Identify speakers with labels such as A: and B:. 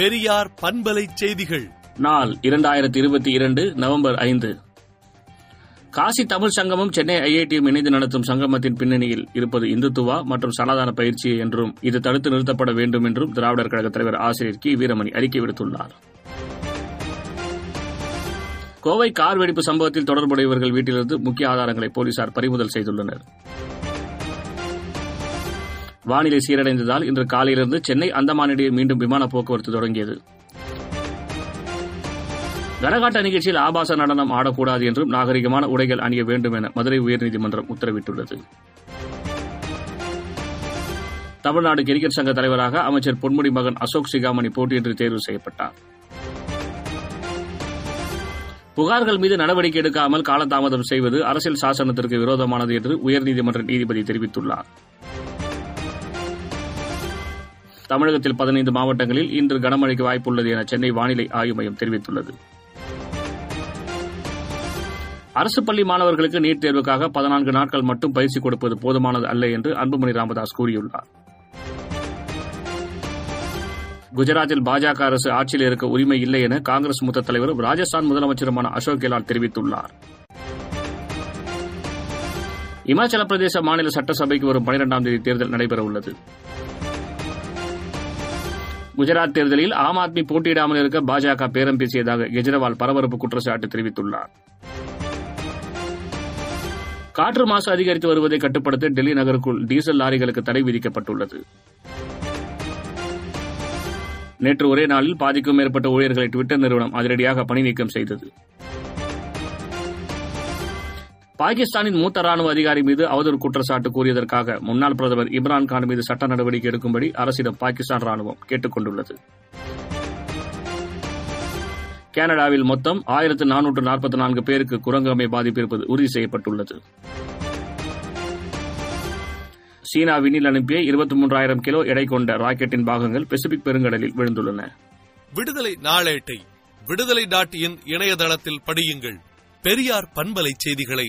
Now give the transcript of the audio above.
A: பெரியார் பண்பலை செய்திகள் நாள்
B: இரண்டாயிரத்தி இருபத்தி இரண்டு நவம்பர் ஐந்து காசி தமிழ் சங்கமும் சென்னை ஐஐடியும் இணைந்து நடத்தும் சங்கமத்தின் பின்னணியில் இருப்பது இந்துத்துவா மற்றும் சனாதன பயிற்சி என்றும் இது தடுத்து நிறுத்தப்பட வேண்டும் என்றும் திராவிடர் கழக தலைவர் ஆசிரியர் கி வீரமணி அறிக்கை விடுத்துள்ளார் கோவை கார் வெடிப்பு சம்பவத்தில் தொடர்புடையவர்கள் வீட்டிலிருந்து முக்கிய ஆதாரங்களை போலீசார் பறிமுதல் செய்துள்ளனர் வானிலை சீரடைந்ததால் இன்று காலையிலிருந்து சென்னை அந்தமானிடையே மீண்டும் விமான போக்குவரத்து தொடங்கியது கரகாட்ட நிகழ்ச்சியில் ஆபாச நடனம் ஆடக்கூடாது என்றும் நாகரிகமான உடைகள் அணிய வேண்டும் என மதுரை உயர்நீதிமன்றம் உத்தரவிட்டுள்ளது தமிழ்நாடு கிரிக்கெட் சங்க தலைவராக அமைச்சர் பொன்முடி மகன் அசோக் சிகாமணி போட்டியின்றி தேர்வு செய்யப்பட்டார் புகார்கள் மீது நடவடிக்கை எடுக்காமல் காலதாமதம் செய்வது அரசியல் சாசனத்திற்கு விரோதமானது என்று உயர்நீதிமன்ற நீதிபதி தெரிவித்துள்ளாா் தமிழகத்தில் பதினைந்து மாவட்டங்களில் இன்று கனமழைக்கு வாய்ப்புள்ளது என சென்னை வானிலை ஆய்வு மையம் தெரிவித்துள்ளது அரசு பள்ளி மாணவர்களுக்கு நீட் தேர்வுக்காக பதினான்கு நாட்கள் மட்டும் பயிற்சி கொடுப்பது போதுமானது அல்ல என்று அன்புமணி ராமதாஸ் கூறியுள்ளார் குஜராத்தில் பாஜக அரசு ஆட்சியில் இருக்க உரிமை இல்லை என காங்கிரஸ் மூத்த தலைவரும் ராஜஸ்தான் முதலமைச்சருமான அசோக் கெலாட் தெரிவித்துள்ளார் இமாச்சல பிரதேச மாநில சட்டசபைக்கு வரும் பனிரெண்டாம் தேதி தேர்தல் நடைபெறவுள்ளது குஜராத் தேர்தலில் ஆம் ஆத்மி போட்டியிடாமல் இருக்க பாஜக பேரம் பேசியதாக கெஜ்ரிவால் பரபரப்பு குற்றச்சாட்டு தெரிவித்துள்ளார் காற்று மாசு அதிகரித்து வருவதை கட்டுப்படுத்த டெல்லி நகருக்குள் டீசல் லாரிகளுக்கு தடை விதிக்கப்பட்டுள்ளது நேற்று ஒரே நாளில் பாதிக்கும் மேற்பட்ட ஊழியர்களை டுவிட்டர் நிறுவனம் அதிரடியாக பணி நீக்கம் செய்தது பாகிஸ்தானின் மூத்த ராணுவ அதிகாரி மீது அவதூறு குற்றச்சாட்டு கூறியதற்காக முன்னாள் பிரதமர் இம்ரான்கான் மீது சட்ட நடவடிக்கை எடுக்கும்படி அரசிடம் பாகிஸ்தான் ராணுவம் கேட்டுக் கொண்டுள்ளது கனடாவில் மொத்தம் ஆயிரத்து நானூற்று நாற்பத்தி நான்கு பேருக்கு குரங்கமை பாதிப்பு இருப்பது உறுதி செய்யப்பட்டுள்ளது சீனா விண்ணில் அனுப்பிய இருபத்தி மூன்றாயிரம் கிலோ எடை கொண்ட ராக்கெட்டின் பாகங்கள் பெசிபிக் பெருங்கடலில் விழுந்துள்ளன விடுதலை நாளேட்டை விடுதலை டாட் இன் இணையதளத்தில் படியுங்கள் பெரியார்
A: பண்பலை செய்திகளை